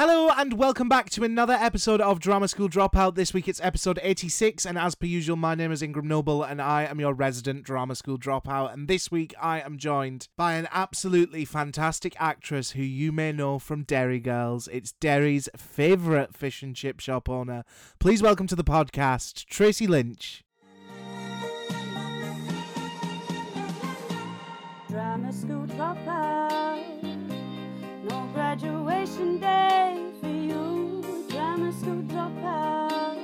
Hello and welcome back to another episode of Drama School Dropout. This week it's episode 86, and as per usual, my name is Ingram Noble and I am your resident Drama School Dropout. And this week I am joined by an absolutely fantastic actress who you may know from Derry Girls. It's Derry's favourite fish and chip shop owner. Please welcome to the podcast, Tracy Lynch. Drama school dropout. No graduation day for you. Drama school dropout.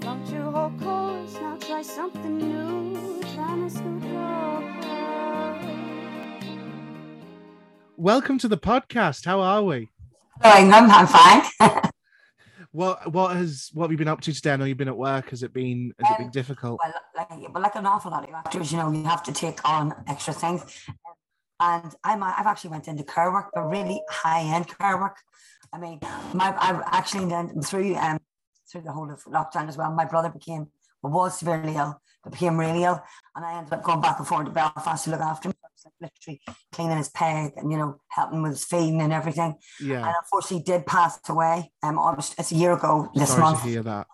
Flunked your whole course, now try something new. Drama school dropout. Welcome to the podcast. How are we? Hello, Ingram. I'm fine. What what has what have you been up to today? I know you've been at work. Has it been has it been Um, difficult? well, like, but like an awful lot of actors, you know, you have to take on extra things. And I'm I've actually went into care work, but really high end care work. I mean, my I've actually then through um through the whole of lockdown as well. My brother became well, was severely ill, but became really ill, and I ended up going back and forth to Belfast to look after him. I was like literally cleaning his peg and you know helping with his feeding and everything. Yeah. And unfortunately, he did pass away. Um, almost it's a year ago this Sorry month. to hear that.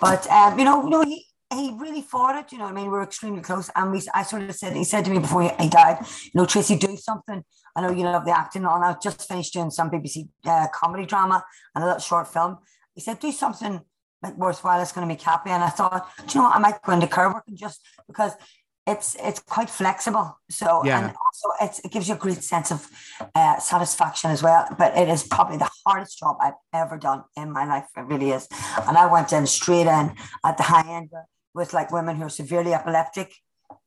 But um, you know, you know, he he really fought it. You know, what I mean, we are extremely close, and we. I sort of said, he said to me before he, died, you know, Tracy, do something. I know you love the acting, and all. I just finished doing some BBC uh, comedy drama and a little short film. He said, do something like worthwhile. It's going to make happy. And I thought, do you know what? I might go into care work and just because. It's it's quite flexible, so Yeah. and also it's, it gives you a great sense of uh, satisfaction as well. But it is probably the hardest job I've ever done in my life. It really is. And I went in straight in at the high end with like women who are severely epileptic,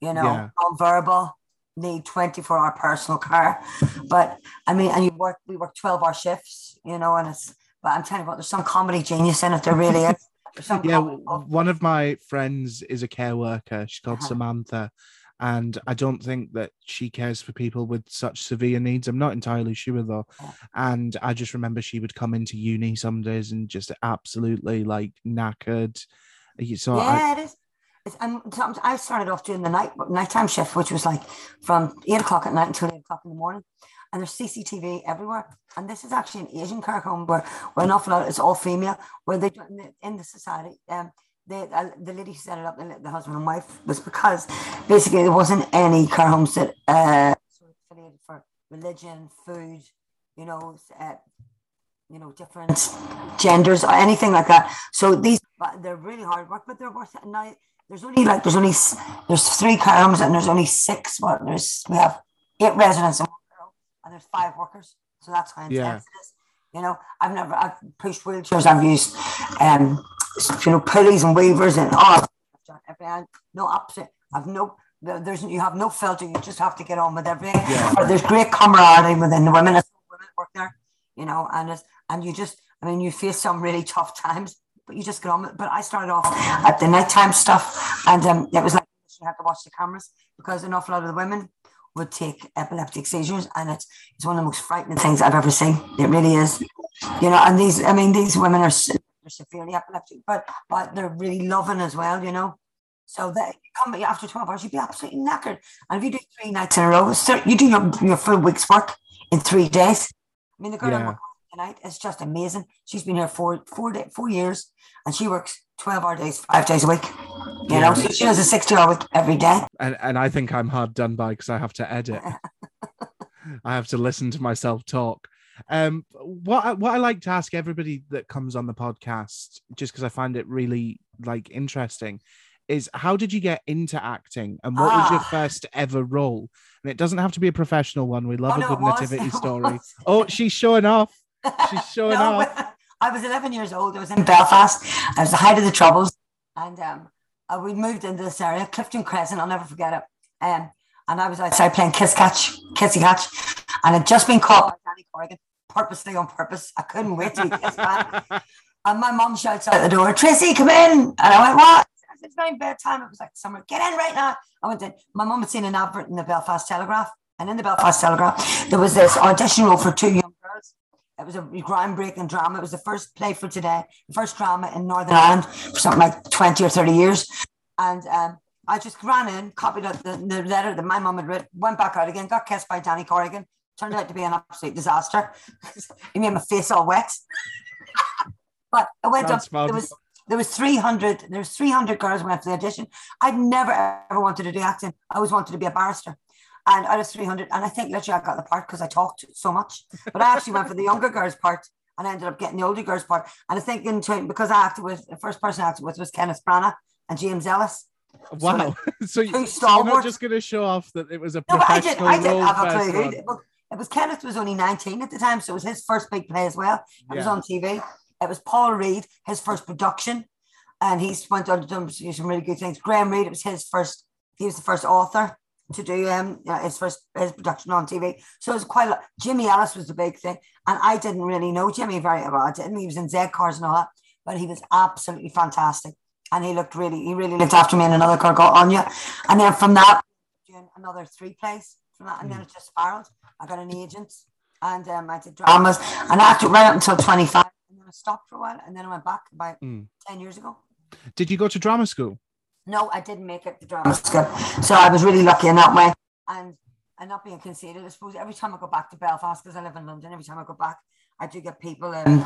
you know, Yeah. nonverbal, need 24 hour personal care. But I mean, and you work, we work 12 hour shifts, you know, and it's, but I'm telling you what, there's some comedy genius in it. There really is. Some Yeah, one of my friends is a care worker. She's called Uh-huh. Samantha, and I don't think that she cares for people with such severe needs. I'm not entirely sure though. And I just remember she would come into uni some days and just absolutely like knackered. So I, yeah, it is. It's, I started off doing the night nighttime shift, which was like from eight o'clock at night until eight o'clock in the morning. And there's CCTV everywhere. And this is actually an Asian care home where, where an awful lot it's all female, where they in the, the society. Um, they, uh, the lady who set it up, the, the husband and wife, was because basically there wasn't any care homes that uh, sort of affiliated for religion, food, you know, uh, you know, different genders or anything like that. So these but they're really hard work, but they're worth it. Now there's only like there's only there's three homes and there's only six. What there's we have eight residents care and there's five workers. So that's how intense Yeah. it is. You know, I've never I've pushed wheelchairs. I've used um you know pulleys and weavers and all. I've done everything. No opposite. I've no. There's you have no filter. You just have to get on with everything. Yeah. But there's great camaraderie within the women. Women work there, you know, and it's, and you just, I mean, you face some really tough times, but you just get on. But I started off at the nighttime stuff, and um, it was like you had to watch the cameras because an awful lot of the women would take epileptic seizures, and it's it's one of the most frightening things I've ever seen. It really is, you know. And these, I mean, these women are they're severely epileptic, but but they're really loving as well, you know. So that come after 12 hours, you'd be absolutely knackered. And if you do three nights in a row, you do your, your full week's work in three days. I mean, the girl I'm Yeah. tonight is just amazing. She's been here for four day, four years, and she works 12 hour days, five days a week. You Yeah. know, so she has a 60 hour week every day. and and I think I'm hard done by because I have to edit. I have to listen to myself talk. Um, what I, what I like to ask everybody that comes on the podcast, just because I find it really like interesting, is how did you get into acting, and what was your Ah. first ever role? And it doesn't have to be a professional one. We love Oh, a no, good it was. nativity story. Oh, she's showing off. She's showing No, off. I was 11 years old. I was in Belfast. I was the height of the troubles. And um, uh, we moved into this area, Clifton Crescent. I'll never forget it. Um, and I was outside playing kiss catch, kissy catch. And I'd just been caught by Danny Corrigan, purposely on purpose. I couldn't wait to be kissed back. And my mum shouts out the door, Tracy, come in. And I went, what? Said, bedtime. It was like summer. Get in right now. I went in. My mum had seen an advert in the Belfast Telegraph. And in the Belfast Telegraph, there was this audition role for two young girls. It was a groundbreaking drama. It was the first play for today, the first drama in Northern Ireland for something like 20 or 30 years. And um, I just ran in, copied out the, the letter that my mum had written, went back out again, got kissed by Danny Corrigan, Turned out to be an absolute disaster. he made my face all wet. but I went That's up. There was there was 300 there was 300 girls went for the audition i'd never ever wanted to do acting i always wanted to be a barrister and out of 300 and i think literally i got the part because i talked so much but i actually went for the younger girls part and I ended up getting the older girls part and i think in turn because i acted with the first person i acted with was kenneth branagh and james ellis Wow. So, you, two so you're not just going to show off that it was a no, I did. I didn't role have a clue. It was, it was Kenneth was only 19 at the time, so it was his first big play as well. It was on TV. It was Paul Reed, his first production, and he's went on to do some- really good things. Graham Reid, it was his first. He was the first author to do um his first his production on TV. So it was quite a lot. Jimmy Ellis was the big thing, and I didn't really know Jimmy very well. I didn't. He was in Z Cars and all that, but he was absolutely fantastic, and he looked really he really looked after me in another car called Anya, and then from that doing another three plays from that, and then it just spiraled. I got an agent, and um, I did dramas, and I acted right up until 25, and then I stopped for a while, and then I went back about Mm. 10 years ago. Did you go to drama school? No, I didn't make it to drama school, so I was really lucky in that way, and and not being conceited. I suppose every time I go back to Belfast, because I live in London, every time I go back, I do get people, um,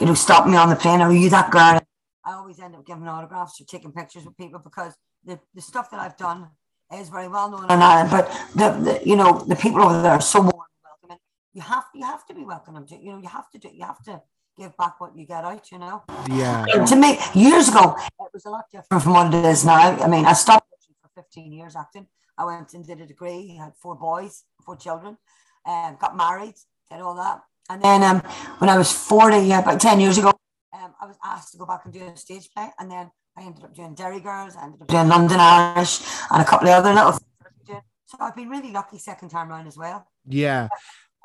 you know, stop me on the plane. Are you that girl? I always end up giving autographs or taking pictures with people because the, the stuff that I've done is very well known in Ireland. But the, the you know the people over there are so warm and welcoming. You have you have to be welcoming. To, you know you have to do you have to give back what you get out. You know. Yeah. And to me, years ago, it was a lot different from what it is now. I mean, I stopped for 15 years acting. I went and did a degree, had four boys, four children, um, got married, did all that. And then um, when I was 40, yeah, about 10 years ago, um, I was asked to go back and do a stage play. And then I ended up doing Derry Girls, I ended up doing London Irish, and a couple of other little things. that I've been doing. So I've been really lucky second time round as well Yeah.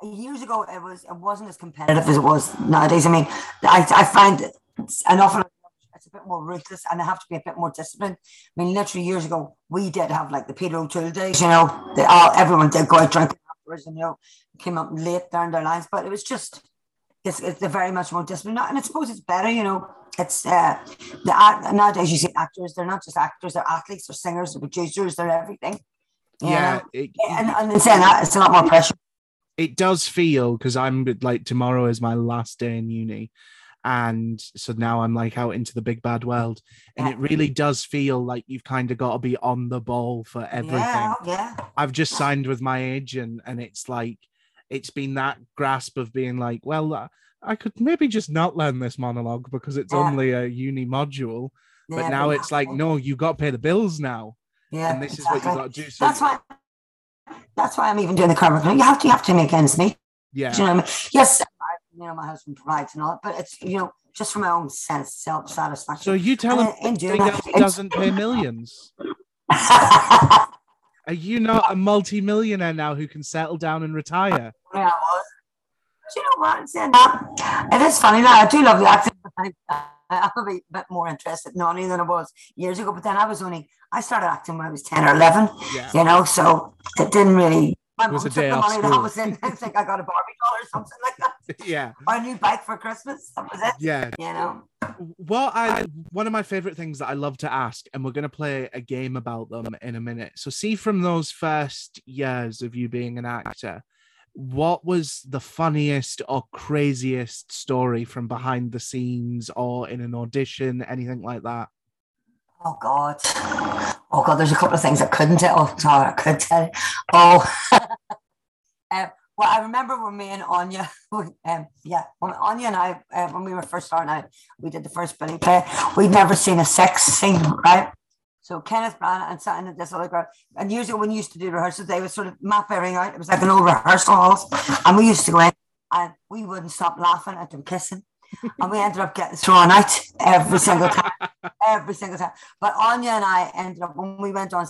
Years ago it was it wasn't as competitive as it was nowadays. I mean, I, I find an awful it's a bit more ruthless and I have to be a bit more disciplined. I mean, literally years ago, we did have like the Peter O'Toole days, you know, they all everyone did go out drinking afterwards and you know came up late down their lines, but it was just it's, it's they're very much more disciplined. And I suppose it's better, you know. It's uh, the nowadays you see actors, they're not just actors, they're athletes, they're singers, they're producers, they're everything. Yeah. It, And, and in saying that, it's a lot more pressure. It does feel because I'm like tomorrow is my last day in uni, and so now I'm like out into the big bad world, and Yeah. it really does feel like you've kind of got to be on the ball for everything. Yeah, yeah. I've just signed with my agent, and it's like it's been that grasp of being like, well, uh, I could maybe just not learn this monologue because it's Yeah. only a uni module, but now it's like, no, you got to pay the bills now, Yeah, and this is what you exactly. got to do. So That's why. That's why I'm even doing the curriculum. You have to, you have to make ends meet. yeah, Do you know what I mean? Yes, I, you know, my husband provides and all that, but it's you know just for my own sense self satisfaction. so you tell him in doing Big that, doesn't pay millions. Are you not a multi-millionaire now who can settle down and retire? Yeah, I was. Do you know what? That uh, it is funny now. I do love the acting. I, I'm a bit- bit more interested in Nani than I was years ago. But then I was only I started acting when I was ten or eleven. Yeah. You know, so it didn't really. My It was mum a took day the money that school. was in. I think I got a Barbie doll or something like that. Yeah. Or a new bike for Christmas. That was it. Yeah. You know. Well, I one of my favorite things that I love to ask, and we're gonna play a game about them in a minute. So see from those first years of you being an actor, what was the funniest or craziest story from behind the scenes or in an audition, anything like that? Oh God. Oh God, there's a couple of things I couldn't tell. Oh, sorry, I could tell. Oh. um, well, I remember when me and Anya, um, yeah, when Anya and I, uh, when we were first starting out, we did the first Billy play. We'd never seen a sex scene, right? So Kenneth Branagh and, so- and this other girl, and usually when we used to do rehearsals, they were sort of map everything out. It was like an old rehearsal halls, and we used to go in, and we wouldn't stop laughing at them kissing, and we ended up getting thrown out every single time every single time. But Anya and I ended up when we went on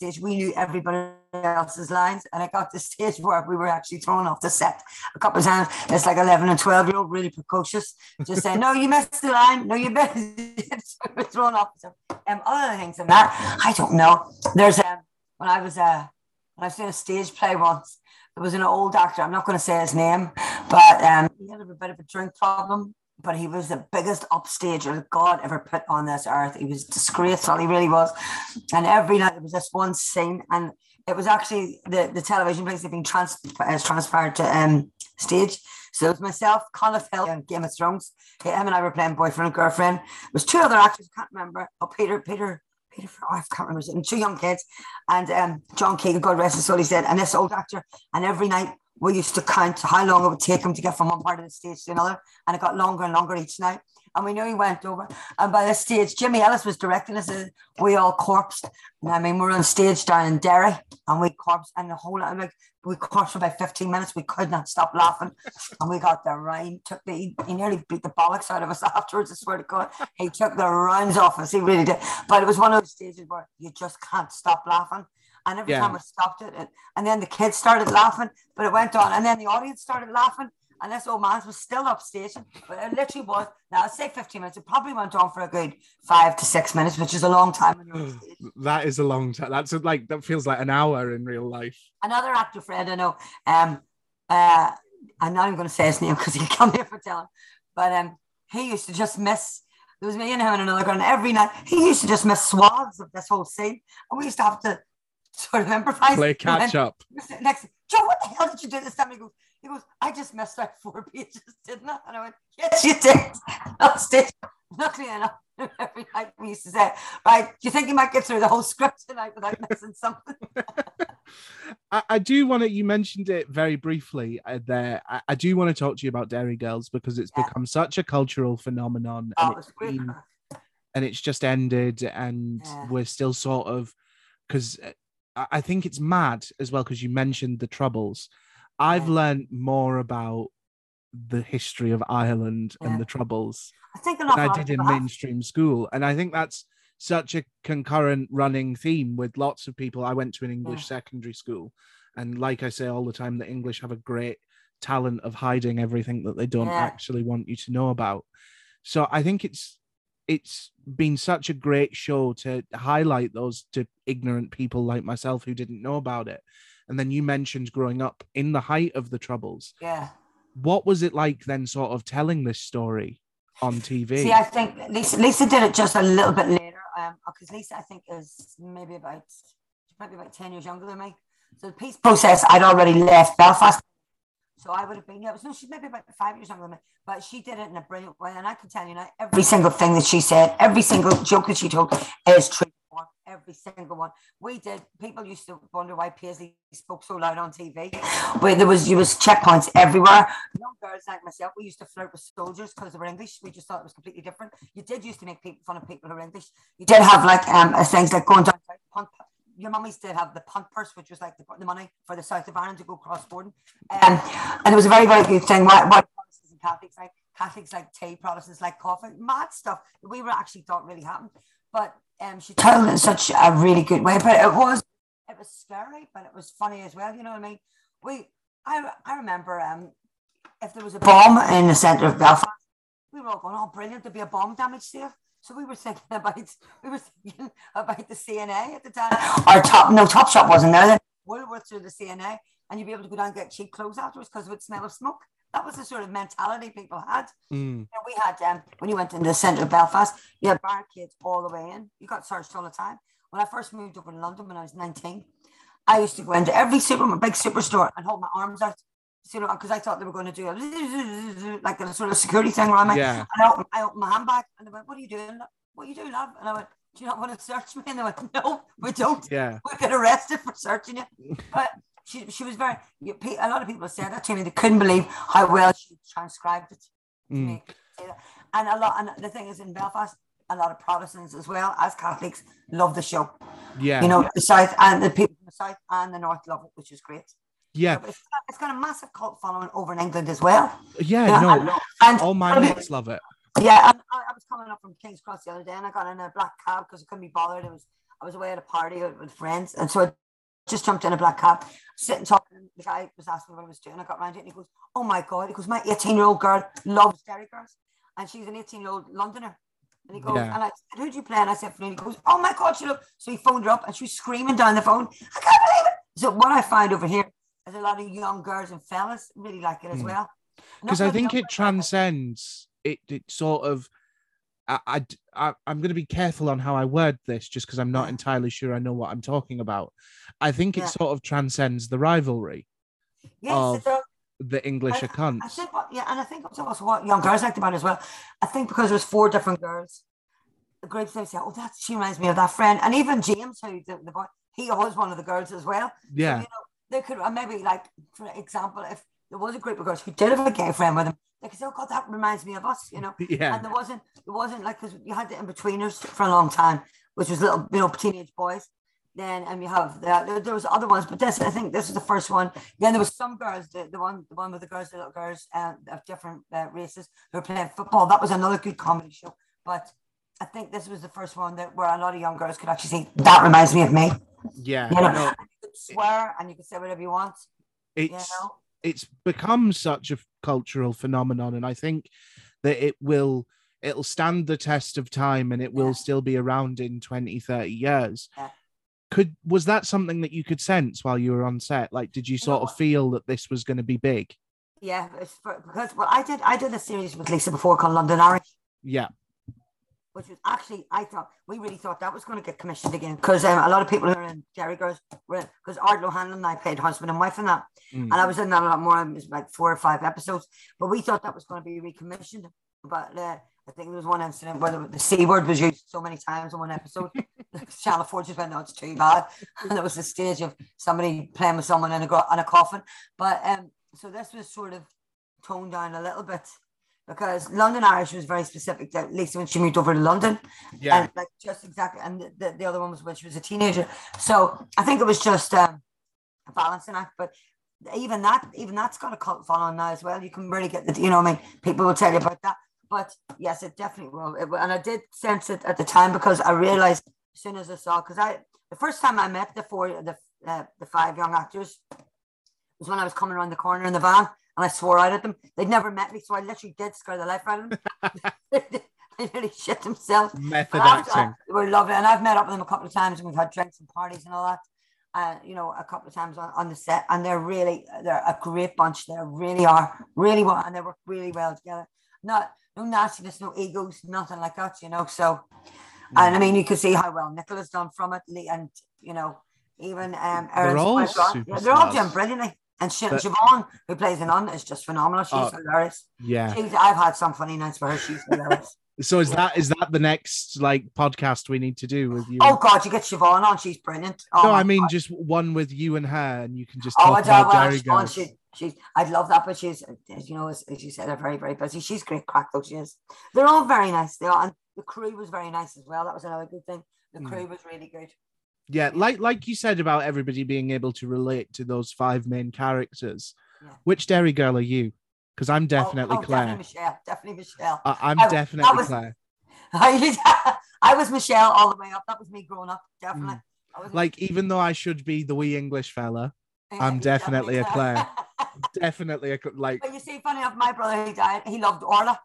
stage, we knew everybody else's lines, and it got to the stage where we were actually thrown off the set a couple of times. It's like eleven and twelve year old, really precocious, just saying, "No, you missed the line. No, you missed." we thrown off. So, um, other things than that, I don't know. There's um, when I was uh, when I was doing a stage play once. There was an old actor. I'm not going to say his name, but um, he had a bit of a drink problem but he was the biggest upstager God ever put on this earth. He was disgraceful, he really was. And every night there was this one scene, and it was actually the, the television place had been trans- uh, transferred to um, stage. So it was myself, Conleth Hill, and Game of Thrones. Him and I were playing boyfriend and girlfriend. There was two other actors, I can't remember. Oh, Peter, Peter, Peter, oh, I can't remember. And two young kids, and um, John Keegan, God rest his soul, he said, and this old actor. And every night we used to count how long it would take him to get from one part of the stage to another, and it got longer and longer each night. And we knew he went over. And by this stage, Jimmy Ellis was directing us. We all corpsed. And I mean, we were on stage down in Derry, and we corpsed, and the whole like we corpsed for about 15 minutes. We could not stop laughing. And we got the rhyme, took the he, he nearly beat the bollocks out of us afterwards. I swear to God. He took the rounds off us. He really did. But it was one of those stages where you just can't stop laughing. And every Yeah. time I stopped it, it, and then the kids started laughing, but it went on, and then the audience started laughing, and this old man was still upstage. But it literally was, now I'd say 15 minutes, it probably went on for a good five to six minutes, which is a long time. when you're. That is a long time. That's like that feels like an hour in real life. Another actor friend I know, um, uh, I'm not even going to say his name because he'll come here for telling, but um, he used to just miss. There was me and him and another girl, and every night he used to just miss swaths of this whole scene, and we used to have to sort of improvise. Play catch up. Next, Joe, what the hell did you do this time? He goes, he goes, I just messed like four pages, didn't I? And I went, yes, you did. Upstage. Luckily enough, every night we used to say, right, do you think you might get through the whole script tonight without missing something? I, I do want to. You mentioned it very briefly uh, there. I, I do want to talk to you about Derry Girls because it's Yeah. become such a cultural phenomenon, Oh, and it's been and it's just ended and Yeah. we're still sort of because i think it's mad as well because you mentioned the troubles i've Yeah. learned more about the history of ireland Yeah. and the troubles I think an than i did in mainstream school and i think that's such a concurrent running theme with lots of people i went to an english secondary school and like i say all the time the english have a great talent of hiding everything that they don't Yeah. actually want you to know about so i think it's it's been such a great show to highlight those to ignorant people like myself who didn't know about it and then you mentioned growing up in the height of the troubles Yeah. what was it like then sort of telling this story on tv See, I think Lisa, Lisa did it just a little bit later. Um, because Lisa, I think, is maybe about she might be about ten years younger than me. So the peace process, I'd already left Belfast, so I would have been. Yeah, no, she's maybe about five years younger than me, but she did it in a brilliant way. And I can tell you now, every single thing that she said, every single joke that she told, is true. Every single one. We did. People used to wonder why Paisley spoke so loud on TV. Where there was, there was checkpoints everywhere young girls like myself, we used to flirt with soldiers because they were English. We just thought it was completely different. You did used to make people fun of people who were English. You did have like um things like going down. Your mummies did have the punt purse, which was like the, the money for the south of Ireland to go cross border. Um, and it was a very very good thing. Why, why Protestants and Catholics like Catholics like tea, Protestants like coffee, mad stuff we were actually thought really happened. But um, she told it in such a really good way. But it was it was scary, but it was funny as well. You know what I mean? We I I remember um if there was a bomb in the centre of Belfast, we were all going, oh, brilliant, there'd be a bomb damage there. So we were thinking about we were thinking about the CNA at the time. Our top no top shop wasn't there then. Woolworths or the CNA, and you'd be able to go down and get cheap clothes afterwards because it would smell of smoke. That was the sort of mentality people had. Mm, You know, we had um, when you went into the centre of Belfast, you had barricades all the way in. You got searched all the time. When I first moved over to London when I was 19, I used to go into every super my big superstore and hold my arms out. You know, because I thought they were going to do a, like a sort of security thing around me. yeah And I opened, I opened my handbag and they went, What are you doing? What are you doing, love? And I went, Do you not want to search me? And they went, No, we don't. yeah We get arrested for searching you. But she, she was very, you, a lot of people said that to me. They couldn't believe how well she transcribed it to Mm. me. And a lot, and the thing is in Belfast, a lot of Protestants as well as Catholics love the show. yeah You know, the South and the people from the South and the North love it, which is great. Yeah But it's, got, it's got a massive cult following over in England as well. yeah Yeah, no and- And all my mates love it yeah, I, I was coming up from King's Cross the other day, and I got in a black cab because I couldn't be bothered. It was I was away at a party with, friends, and so I just jumped in a black cab, sitting talking. The guy was asking what I was doing. I got around it, and he goes, "Oh my god!" He goes, "My eighteen-year-old girl loves Derry Girls, and she's an eighteen-year-old Londoner." And he goes, Yeah. and I said, "Who do you play?" And I said, "Fionnuala." He goes, "Oh my god, she look." So he phoned her up, and she was screaming down the phone, "I can't believe it!" So what I find over here is a lot of young girls and fellas really like it as Mm. well. Because I think it transcends it it sort of I, I, I am going to be careful on how I word this just because I'm not entirely sure I know what I'm talking about. I think it Yeah. sort of transcends the rivalry. Yes, of. The English are I cunts. think, what, yeah, and I think it's also what young girls liked about it as well. I think because there's four different girls, the groups they say, "Oh, that she reminds me of that friend," and even James, who the, the boy, he was one of the girls as well. So, Yeah, you know, they could maybe like, for example, if there was a group of girls who did have a gay friend with them, they could say, "Oh God, that reminds me of us," you know. yeah, And there wasn't, there wasn't like because you had the in betweeners for a long time, which was little, you know, teenage boys. Then and you have that. There, there was other ones, but this I think this is the first one. Then there was some girls, the, the one, the one with the girls, the little girls uh, of different uh, races who were playing football. That was another good comedy show. But I think this was the first one that where a lot of young girls could actually say that reminds me of me. yeah. You know, no, and you could swear and you can say whatever you want. You it's know, it's become such a cultural phenomenon and i think that it will it'll stand the test of time and it will Yeah. still be around in 20 30 years Yeah. could was that something that you could sense while you were on set like did you sort No. of feel that this was going to be big yeah, for, because well, I did I did a series with Lisa before called London Irish. yeah which was actually I thought we really thought that was going to get commissioned again because um, a lot of people who are in Derry Girls were because Ardal O'Hanlon and I played husband and wife in that, Mm. and I was in that a lot more. It was like four or five episodes, but we thought that was going to be recommissioned. But uh, I think there was one incident where the, the c word was used so many times in one episode. Channel Four just went, "No, it's too bad," and there was a stage of somebody playing with someone in a in a coffin. But um, so this was sort of toned down a little bit because London Irish was very specific to Lisa when she moved over to London. yeah And like just exactly. And the, the, the other one was when she was a teenager. So I think it was just um, a balancing act. But even that, even that's got a cult following now as well. You can really get the, you know, what I mean, people will tell you about that. But yes, it definitely will. It, and I did sense it at the time because I realized as soon as I saw, because I, the first time I met the four, the, uh, the five young actors was when I was coming around the corner in the van and I swore out at them. They'd never met me, so I literally did scare the life out of them. they nearly shit themselves. method But after- acting We're lovely, and I've met up with them a couple of times, and we've had drinks and parties and all that. Uh, you know, a couple of times on, on the set, and they're really they're a great bunch. They really are really well, and they work really well together. Not no nastiness, no egos, nothing like that. You know, so and I mean, you can see how well Nicola's done from it, Lee, and you know, even um, Erin's all wife, Ron- yeah, they're all doing brilliantly. And Sh- But- Siobhan, who plays the nun, is just phenomenal. She's Oh. hilarious. yeah She's, I've had some funny nights for her. She's hilarious. so is that is that the next like podcast we need to do with you oh God, you get Siobhan on. She's brilliant. Oh, no i mean God. just one with you and her and you can just Oh, I talk don't about well, Derry she's on, girls she, she's, I'd love that, but she's, as you know, as, as you said, they're very, very busy. She's great crack, though, she is. They're all very nice. They are, and the crew was very nice as well. That was another good thing. The Mm. crew was really good. Yeah like like you said about everybody being able to relate to those five main characters Yeah. which Derry girl are you because i'm definitely oh, oh, claire Definitely Michelle. Definitely Michelle. I, i'm I- definitely was- claire I was Michelle all the way up. That was me growing up. Definitely. Mm. like even though i should be the wee english fella I'm you're definitely a Claire. definitely a, like But you see, funny enough, my brother he died, he loved Orla.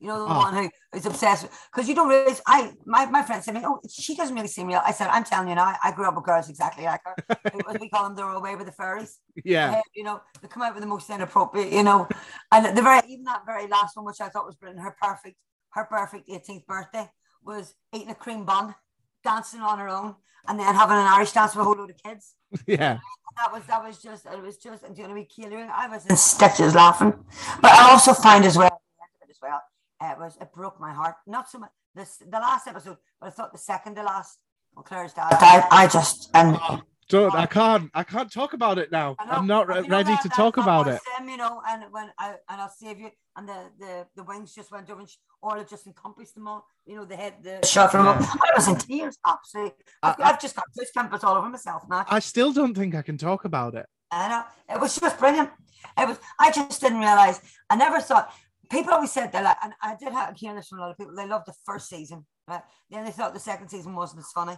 You know, the Oh. one who is obsessed because you don't realize I my, my friend said to me, Oh, she doesn't really seem real. I said, I'm telling you now, I grew up with girls exactly like her. As we call them, they're away with the fairies. yeah Uh, you know, they come out with the most inappropriate, you know. And the very even that very last one, which I thought was brilliant, her perfect, her perfect 18th birthday was eating a cream bun, dancing on her own, and then having an Irish dance with a whole load of kids. yeah That was that was just it was just do you know I was in stitches laughing. But I also find as well at the end of it as well, it was it broke my heart. Not so much this the last episode, but I thought the second to last when Claire's dad died, I just and don't i can't i can't talk about it now I know, i'm not re- you know ready that- to that- talk about it Them, you know, and when I and I'll save you, and the the the wings just went over, and she, Orla just encompassed them all. You know, the head, the shot from up. I was in tears, absolutely. I- I've, I've just got goosebumps all over myself now. i still don't think i can talk about it I know it was just brilliant. It was. I just didn't realize. I never thought. People always said that, like, and I did have hear this from a lot of people. They loved the first season, right? Then they thought the second season wasn't as funny,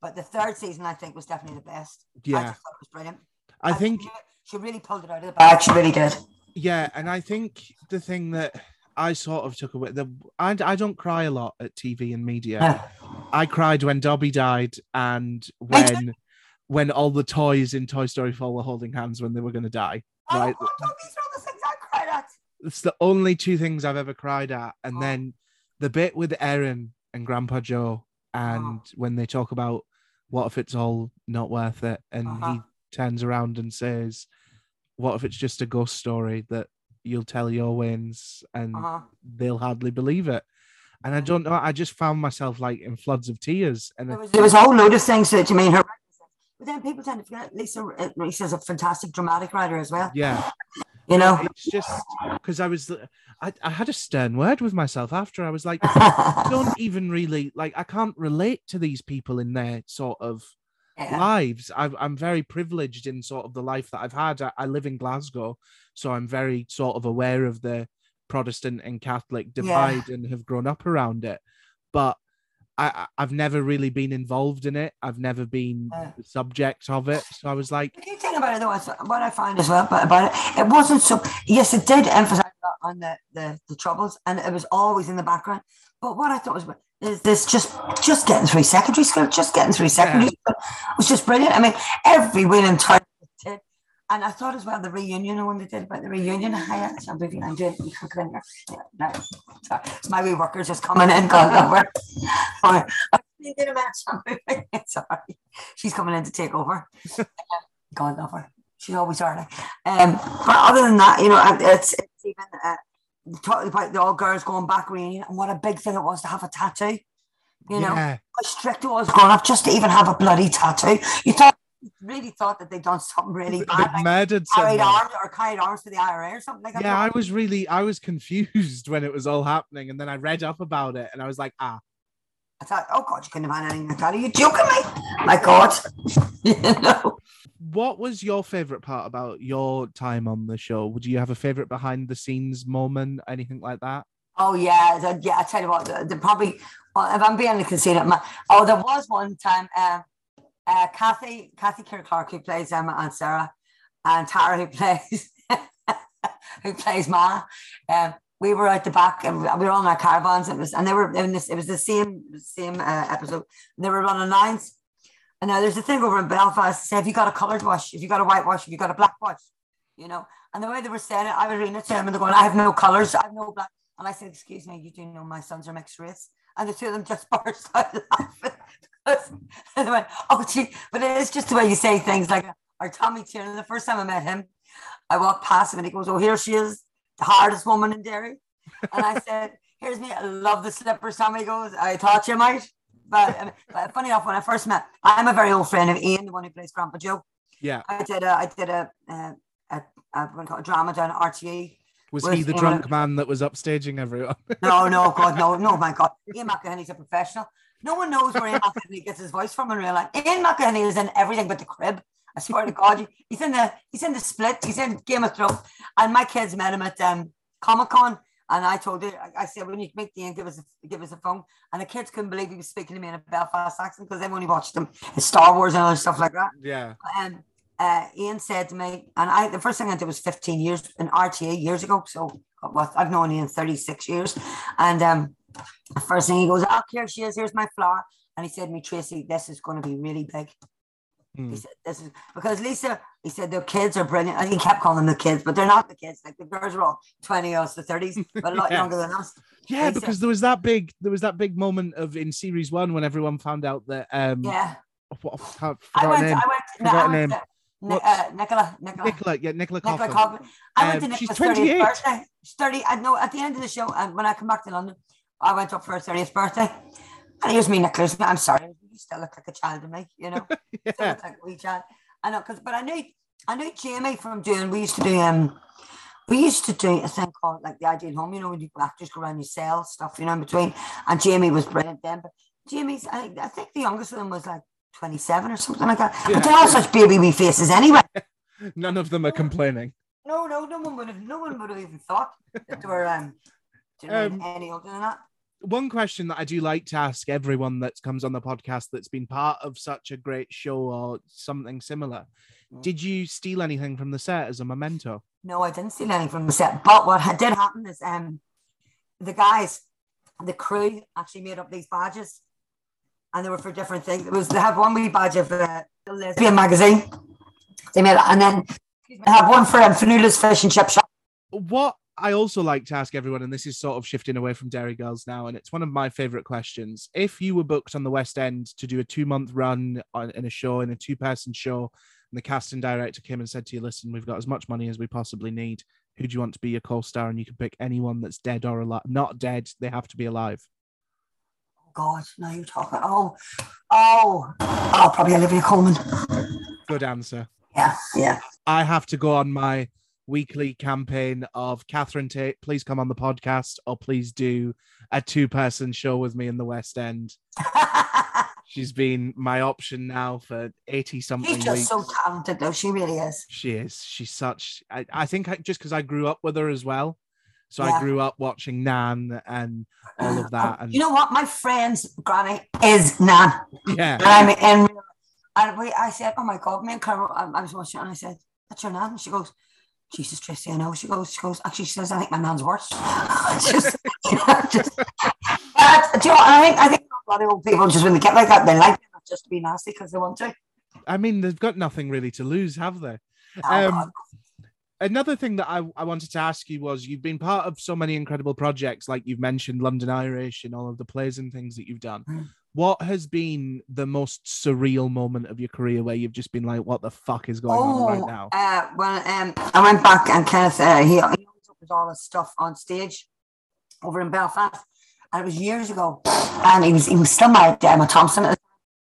but the third season I think was definitely the best. I yeah just thought it was brilliant. i And think she, she really pulled it out of the bag. She really did. Yeah, and I think the thing that I sort of took away the I, I don't cry a lot at TV and media. I cried when Dobby died and when when all the toys in Toy Story 4 were holding hands when they were going to die. Oh, Right. oh, It's the only two things I've ever cried at. And Oh. then the bit with Erin and Grandpa Joe, and Oh. when they talk about what if it's all not worth it, and Uh-huh. he turns around and says, "What if it's just a ghost story that you'll tell your wins and Uh-huh. they'll hardly believe it?" And I don't know. I just found myself like in floods of tears, and There was, there was a whole load of things that you mean her. But then people tend to forget Lisa. uh, Lisa's a fantastic dramatic writer as well. yeah, You know. it's just because I was, I, I had a stern word with myself after. I was like, I don't even really like. I can't relate to these people in their sort of Yeah. lives. I've, I'm very privileged in sort of the life that I've had. I, I live in Glasgow, so I'm very sort of aware of the Protestant and Catholic divide and have grown up around it. But I, I've never really been involved in it. I've never been Yeah. the subject of it. So I was like, The key thing about it, though, what I find as well but about it, it wasn't so. Yes, it did emphasize on the, the the troubles, and it was always in the background. But what I thought was is this just just getting through secondary school, just getting through secondary school was just brilliant. I mean, every win and turn did. And I thought as well the reunion when they did about the reunion. Hi, I'm moving. I'm doing. You come in here. Yeah, no, sorry. It's my wee workers just coming in. God love her. Sorry. I'm doing a match. I'm moving. Sorry, she's coming in to take over. God love her. She's always early. Um, but other than that, you know, it's, it's even uh, talking about the all girls going back reunion and what a big thing it was to have a tattoo. You know, yeah, how strict it was growing up just to even have a bloody tattoo. You thought, really thought that they'd done something really bad, like murdered carried someone. arms or carried arms for the IRA or something like that. Yeah, I was really, I was confused when it was all happening, and then I read up about it, and I was like, ah, I thought, oh God, you couldn't have had anything like that. Are you joking me? My God. you know. what was your favorite part about your time on the show? Would you have a favorite behind the scenes moment, anything like that? Oh yeah, the, yeah. I tell you what, the, the probably well, if I'm being conceited, my, oh, there was one time, um, uh, Kathy, Kathy Kiera Clarke, who plays Emma and Sarah, and Tara, who plays who plays Ma. Um, we were out the back, and we were on our caravans. And It was, and they were in this. It was the same same uh, episode. And they were running lines. And now there's a thing over in Belfast. Say, have you got a coloured wash? If you got a white wash? If you got a black wash? You know. And the way they were saying it, I was reading it to them, and they're going, "I have no colours. I have no black." And I said, "Excuse me, you do know my sons are mixed race." And the two of them just burst out laughing. Because- and "Oh, gee!" But it is just the way you say things. Like our Tommy Tiernan. The first time I met him, I walked past him, and he goes, "Oh, here she is, the hardest woman in Derry." And I said, "Here's me. I love the slippers." Tommy goes, "I thought you might." But, but funny enough, when I first met, I'm a very old friend of Ian, the one who plays Grandpa Joe. Yeah. I did a, I did a, a, a, a, what do you call it, a drama down at RTE. Was he the drunk a- man that was upstaging everyone? No, no, God, no, no, my God. Ian McElhinney's a professional. No one knows where Ian McElhinney gets his voice from in real life. Ian McElhinney is in everything but the crib. I swear to God, he's in the he's in the split. He's in Game of Thrones. And my kids met him at um, Comic Con, and I told her, I, I said, "We need to meet Ian. Give us a, give us a phone." And the kids couldn't believe he was speaking to me in a Belfast accent because they've only watched him in Star Wars and other stuff like that. yeah. And uh, Ian said to me, and I the first thing I did was 15 years in RTE years ago. So well, I've known Ian 36 years. And um, the first thing he goes, Oh, here she is, here's my flower. And he said to me, Tracy, this is going to be really big. Hmm. He said, This is because Lisa, he said their kids are brilliant. And he kept calling them the kids, but they're not the kids. Like the girls are all 20 us, the 30s, but a lot Yes. younger than us. Yeah, Lisa- because there was that big, there was that big moment of in series one when everyone found out that um, Yeah. what, I I went, name. I went, no, I went name. to Ni- What's- uh, Nicola, Nicola. Nicola, yeah, Nicola Nicola. Coughlan. I went to Um, Nicola's 30th birthday. She's 30. I know at the end of the show, and when I come back to London, I went up for her 30th birthday. And here's me, Nicholas. I'm sorry, you still look like a child to me, you know. Still Yeah, look like a wee child. I know, because but I knew I knew Jamie from doing. We used to do um, we used to do a thing called like the Ideal Home. You know, when you actors go around, you sell stuff, you know, in between. And Jamie was brilliant then. But Jamie's, I think, I think the youngest of them was like 27 or something like that. Yeah. But they're all such baby wee faces anyway. none of them are complaining. No, no, no one would have, no one would have even thought that they were um, Um, any older than that. One question that I do like to ask everyone that comes on the podcast that's been part of such a great show or something similar. Mm. Did you steal anything from the set as a memento? No, I didn't steal anything from the set. But what did happen is um, the guys, the crew actually made up these badges, and they were for different things. It was they have one wee badge of uh, the lesbian magazine. They made it, and then they have one for um, Fionnuala's Fish and Chip Shop. What I also like to ask everyone, and this is sort of shifting away from Derry Girls now, and it's one of my favorite questions. If you were booked on the West End to do a two month run on, in a show, in a two person show, and the casting director came and said to you, Listen, we've got as much money as we possibly need. Who do you want to be your co star? And you can pick anyone that's dead or alive. Not dead, they have to be alive. God, now you're talking. Oh, oh, oh, probably Olivia Colman. Good answer. Yeah, yeah. I have to go on my weekly campaign of Catherine Tate, please come on the podcast or please do a two person show with me in the West End. She's been my option now for 80 something She's just weeks. so talented, though. She really is. She is. She's such. I, I think I, just because I grew up with her as well. So I grew up watching Nan and all of that. And You know what? My friend's granny is Nan. yeah, And I'm in. And we, I said, "Oh my God!" Me and Carol, I, I was watching, and I said, "That's your nan." She goes, "Jesus, Tracy, I know." She goes, "She goes." Actually, she says, "I think my nan's worse." just, you know, just. But, you know? I think I think a lot of old people just when they get like that, they like it, just to be nasty because they want to. I mean, they've got nothing really to lose, have they? Oh, Um, another thing that I, I wanted to ask you was you've been part of so many incredible projects, like you've mentioned London Irish and all of the plays and things that you've done. What has been the most surreal moment of your career where you've just been like, what the fuck is going on right now? Uh, well, um, I went back and Kenneth, uh, he, he always took all his stuff on stage over in Belfast, and it was years ago, and he was he was still married to Emma Thompson, the time.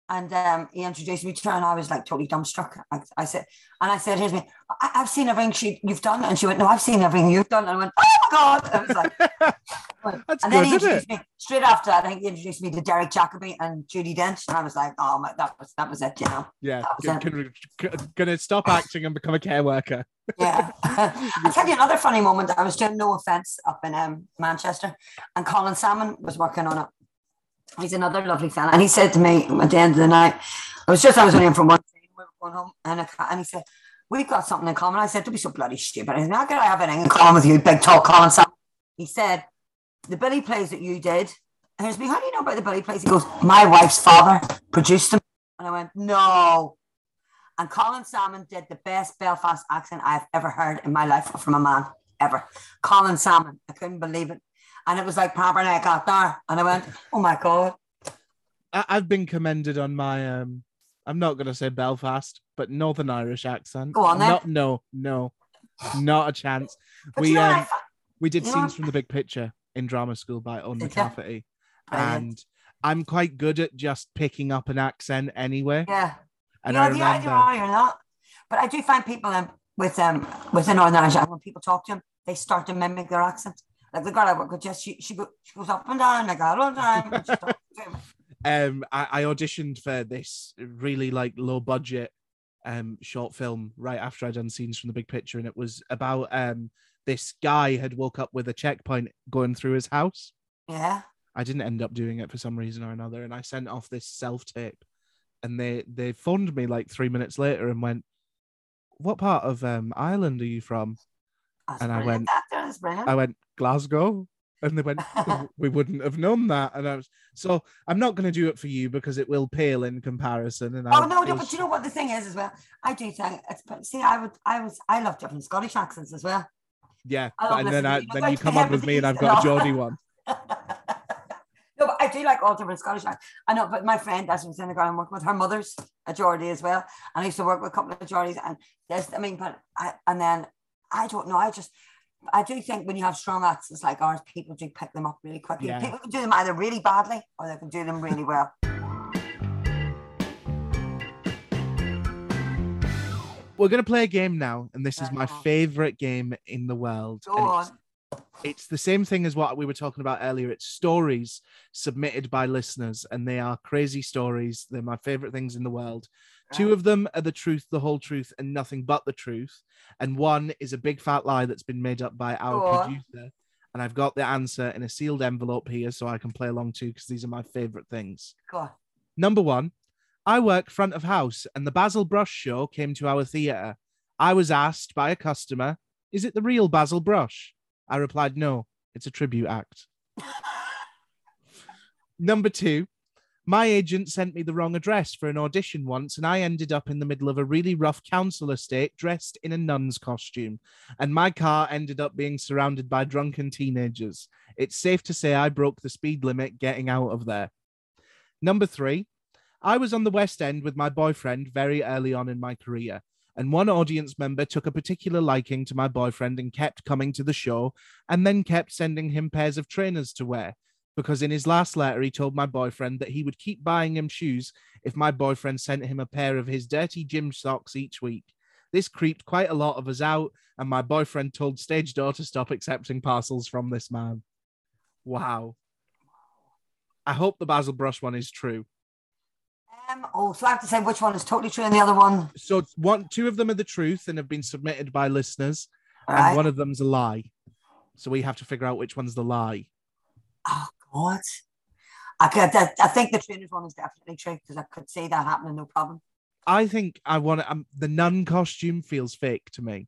and um, he introduced me to her, and I was like totally dumbstruck. I, I said, and I said, "Here's me. I, I've seen everything she, you've done," and she went, "No, I've seen everything you've done." And I went, "Oh my god!" I was like, That's and then good, he isn't it? introduced me straight after that. I think he introduced me to Derek Jacobi and Judi Dench, and I was like, "Oh my, that was that was it," you know. Yeah, gonna, gonna- gonna stop acting and become a care worker. Yeah. I'll tell you another funny moment. I was doing no offense up in um, Manchester, and Colin Salmon was working on it. He's another lovely fella. And he said to me at the end of the night, I was just, I was only in from one thing, we were going home, and, I, and he said, We've got something in common. I said, Don't be so bloody stupid. I said, How can I have anything in common with you, big tall Colin Salmon? He said, The Billy plays that you did. And here's me, How do you know about the Billy plays? He goes, My wife's father produced them. And I went, No. And Colin Salmon did the best Belfast accent I've ever heard in my life from a man, ever. Colin Salmon. I couldn't believe it. And it was like proper neck out there. And I went, oh my God. I, I've been commended on my um. I'm not gonna say Belfast, but Northern Irish accent. Go on then. Not, no, no, not a chance. But we you know what I um, we did you know scenes from the big picture in drama school by Owen? McCafferty, and I'm quite good at just picking up an accent anyway. yeah. And you I know, the idea remember, are you're not. But I do find people um, with um with the Northern Irish, and when people talk to them, they start to mimic their accent. Like the girl I work with, just she, she, go, she goes up and down like all the time. and she talks to him. um, I, I auditioned for this really like low budget um short film right after I'd done scenes from the big picture, and it was about um this guy had woke up with a checkpoint going through his house. yeah. I didn't end up doing it for some reason or another, and I sent off this self tape, and they they phoned me like three minutes later and went, "What part of um Ireland are you from?" That's And I went- That, that is brilliant. I went Glasgow, and they went, "Oh, "We wouldn't have known that." And I was so I'm not going to do it for you because it will pale in comparison. And Oh I, no, no, but you know what the thing is as well. I do think it's. But see, I would, I was, I love different Scottish accents as well. Yeah, I but- love and then I you. then Like you come up with me, and I've got a. Geordie one. no, but I do like all different Scottish accents. I know, but my friend as was in the ground working with her mother's a Geordie as well, and I used to work with a couple of Geordies, and this, I mean, but I, and then I don't know, I just. I do think when you have strong accents like ours, people do pick them up really quickly. Yeah. People can do them either really badly or they can do them really well. We're gonna play a game now, and this is my Uh-huh. favorite game in the world. Go on. it's- it's the same thing as what we were talking about earlier. It's stories submitted by listeners, and they are crazy stories. They're my favorite things in the world. Two of them are the truth, the whole truth, and nothing but the truth. And one is a big fat lie that's been made up by our Go on. producer. And I've got the answer in a sealed envelope here so I can play along too, because these are my favorite things. Go on. Number one, I work front of house and the Basil Brush show came to our theatre. I was asked by a customer, Is it the real Basil Brush? I replied, No, it's a tribute act. Number two, My agent sent me the wrong address for an audition once, and I ended up in the middle of a really rough council estate dressed in a nun's costume. And my car ended up being surrounded by drunken teenagers. It's safe to say I broke the speed limit getting out of there. Number three, I was on the West End with my boyfriend very early on in my career. And one audience member took a particular liking to my boyfriend and kept coming to the show, and then kept sending him pairs of trainers to wear because in his last letter, he told my boyfriend that he would keep buying him shoes if my boyfriend sent him a pair of his dirty gym socks each week. This creeped quite a lot of us out, and my boyfriend told stage door to stop accepting parcels from this man. Wow. I hope the Basil Brush one is true. Um, oh, so I have to say which one is totally true and the other one. So one, two of them are the truth and have been submitted by listeners, All and right. one of them's a lie. So we have to figure out which one's the lie. Oh God. I could. I, I think the trainers one is definitely true because I could see that happening, no problem. I think I want to. Um, the nun costume feels fake to me.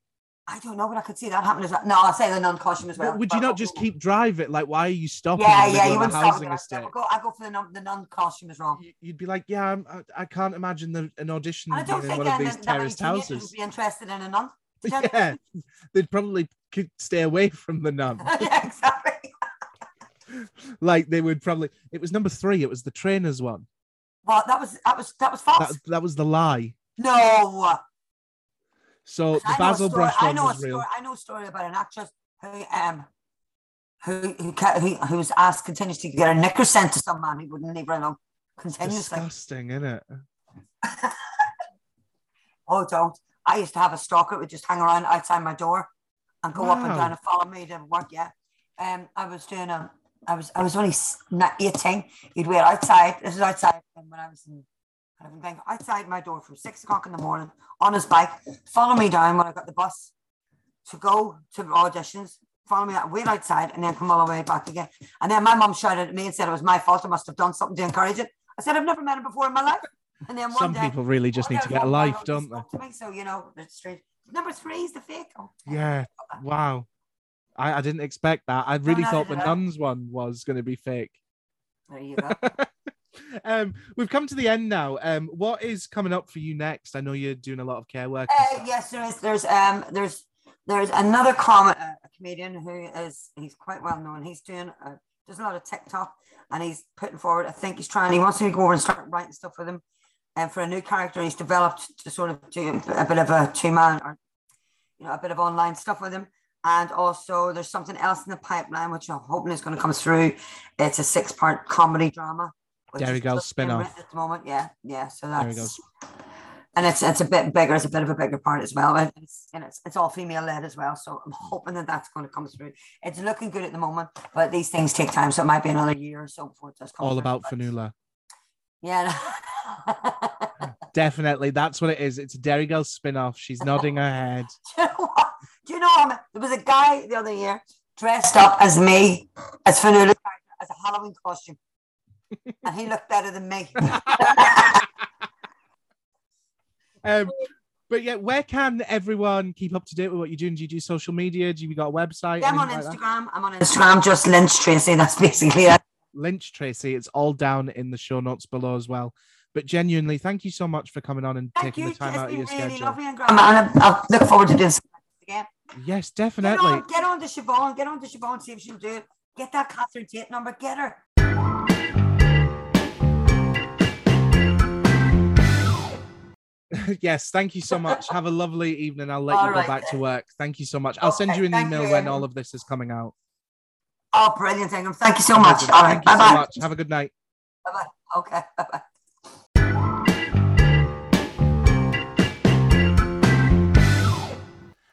I don't know, but I could see that happening as well. No, I'll say the non costume as well. Would you But- not just keep driving? Like, why are you stopping? Yeah, yeah, you wouldn't stop. I go, I go for the non, the non costume is wrong. You- You'd be like, yeah, I'm, I, I can't imagine the, an audition I don't in think one of these that terraced houses. would be interested in a nun. yeah, they'd probably could stay away from the nun. yeah, exactly. like they would probably. It was number three. It was the trainers one. Well, that was that was that was false. That that was the lie. no. So the I know a Basil story- Brush I know a story. real. I know a story about an actress who um who who who, who was asked continuously to get a knickers sent to some man who wouldn't leave her alone continuously. Disgusting, isn't it? Oh, don't. I used to have a stalker who would just hang around outside my door and go up and down and follow me to work. Yeah. Um, I was doing a, I was, I was only 18. He'd wait outside. This is outside when I was in, I was in- outside my door from six o'clock in the morning on his bike, follow me down when I got the bus to go to auditions, follow me out, wait outside, and then come all the way back again. And then my mum shouted at me and said it was my fault. I must have done something to encourage it. I said, I've never met him before in my life. And then one Some day, people really just need to get a life, don't they? So you know, it's straight. Number three is the fake. Oh, Yeah. Wow. I, I didn't expect that. I really no, thought the nuns one was going to be fake. There you go. um, we've come to the end now. Um, what is coming up for you next? I know you're doing a lot of care work. Uh, yes, there is. There's um, there's there's another comic, uh, a comedian who is he's quite well known. He's doing uh, does a lot of TikTok, and he's putting forward. I think he's trying. He wants me to go over and start writing stuff with him, and for a new character, he's developed to sort of do a bit of a two man or you know a bit of online stuff with him. And also, there's something else in the pipeline which I'm hoping is going to come through. It's a six part comedy drama. Is Girls spin-off. At the moment, yeah, yeah. So that's and it's it's a bit bigger. It's a bit of a bigger part as well. And it's and it's, it's all female led as well. So I'm hoping that that's going to come through. It's looking good at the moment, but these things take time. So it might be another year or so before it does come. All through. about Fionnuala. Yeah. Definitely, that's what it is. It's a Derry Girl spin-off. She's nodding her head. Do you know what? Do you know um, there was a guy the other year dressed up as me as Fionnuala as a Halloween costume, and he looked better than me. Um, but yeah, where can everyone keep up to date with what you're doing? Do you do social media? Do you got a website? Yeah, I'm on like that? Instagram. I'm on Instagram. Just Lynch Tracy. That's basically it. Lynch Tracy. It's all down in the show notes below as well. But genuinely, thank you so much for coming on and Thank taking you. the time It's out of your really schedule. lovely and and I, I look forward to doing again. Yes, Get definitely. on, get on to Siobhan, get on to Siobhan, see if she'll do it. Get that Catherine Tate number, get her. yes, thank you so much. Have a lovely evening. I'll let All you go right back to work. Thank you so much. I'll send you an email you, when all of this is coming out. Oh, brilliant, Ingham. Thank you so much. All right, Thank you bye so bye. much. Have a good night. Bye bye. Okay, bye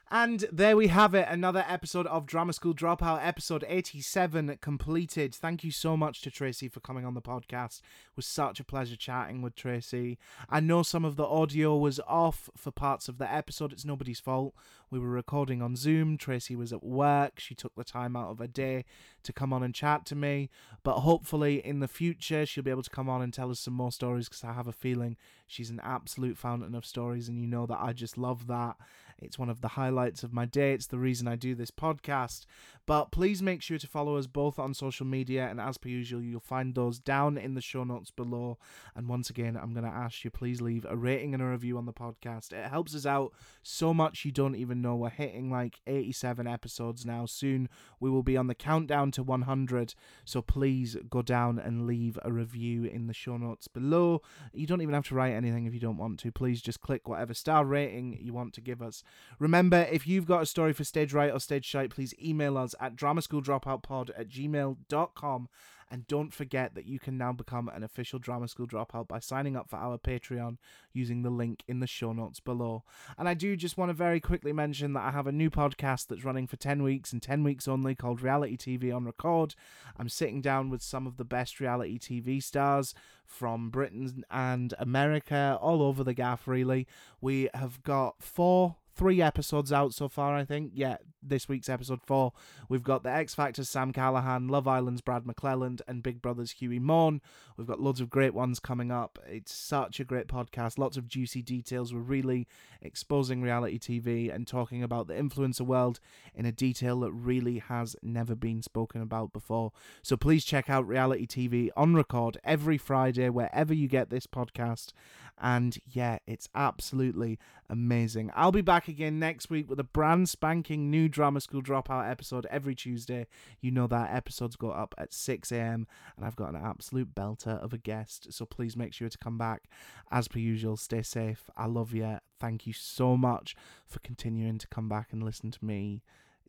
And there we have it, another episode of Drama School Dropout, episode 87 completed. Thank you so much to Tracy for coming on the podcast. It was such a pleasure chatting with Tracy. I know some of the audio was off for parts of the episode. It's nobody's fault. We were recording on Zoom. Tracy was at work. She took the time out of her day to come on and chat to me. But hopefully, in the future, she'll be able to come on and tell us some more stories because I have a feeling she's an absolute fountain of stories. And you know that I just love that. It's one of the highlights of my day. It's the reason I do this podcast. But please make sure to follow us both on social media. And as per usual, you'll find those down in the show notes below. And once again, I'm going to ask you please leave a rating and a review on the podcast. It helps us out so much you don't even know. We're hitting like 87 episodes now. Soon we will be on the countdown to 100. So please go down and leave a review in the show notes below. You don't even have to write anything if you don't want to. Please just click whatever star rating you want to give us. Remember, if you've got a story for Stage Right or Stage Shite, please email us at dramaschool.dropoutpod at gmail.com. And don't forget that you can now become an official Drama School Dropout by signing up for our Patreon using the link in the show notes below. And I do just want to very quickly mention that I have a new podcast that's running for 10 weeks and 10 weeks only called Reality TV on Record. I'm sitting down with some of the best reality TV stars from Britain and America, all over the gaff, really. We have got four three episodes out so far, I think. Yeah, this week's episode four. We've got the X Factor's Sam Callahan, Love Island's Brad McClelland, and Big Brother's Hughie Maughan. We've got loads of great ones coming up. It's such a great podcast. Lots of juicy details. We're really exposing reality TV and talking about the influencer world in a detail that really has never been spoken about before. So please check out reality TV on record every Friday, wherever you get this podcast. And yeah, it's absolutely amazing. I'll be back again next week with a brand spanking new Drama School Dropout episode every Tuesday. You know that episodes go up at 6 a.m. and I've got an absolute belter of a guest. So please make sure to come back. As per usual, stay safe. I love you. Thank you so much for continuing to come back and listen to me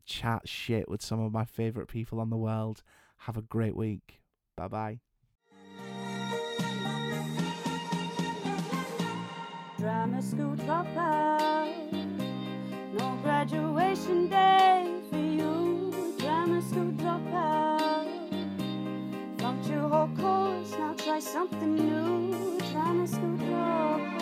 chat shit with some of my favorite people on the world. Have a great week. Bye bye. Drama school dropout. No graduation day for you. Drama school dropout. Flunked your whole course, now try something new. Drama school dropout.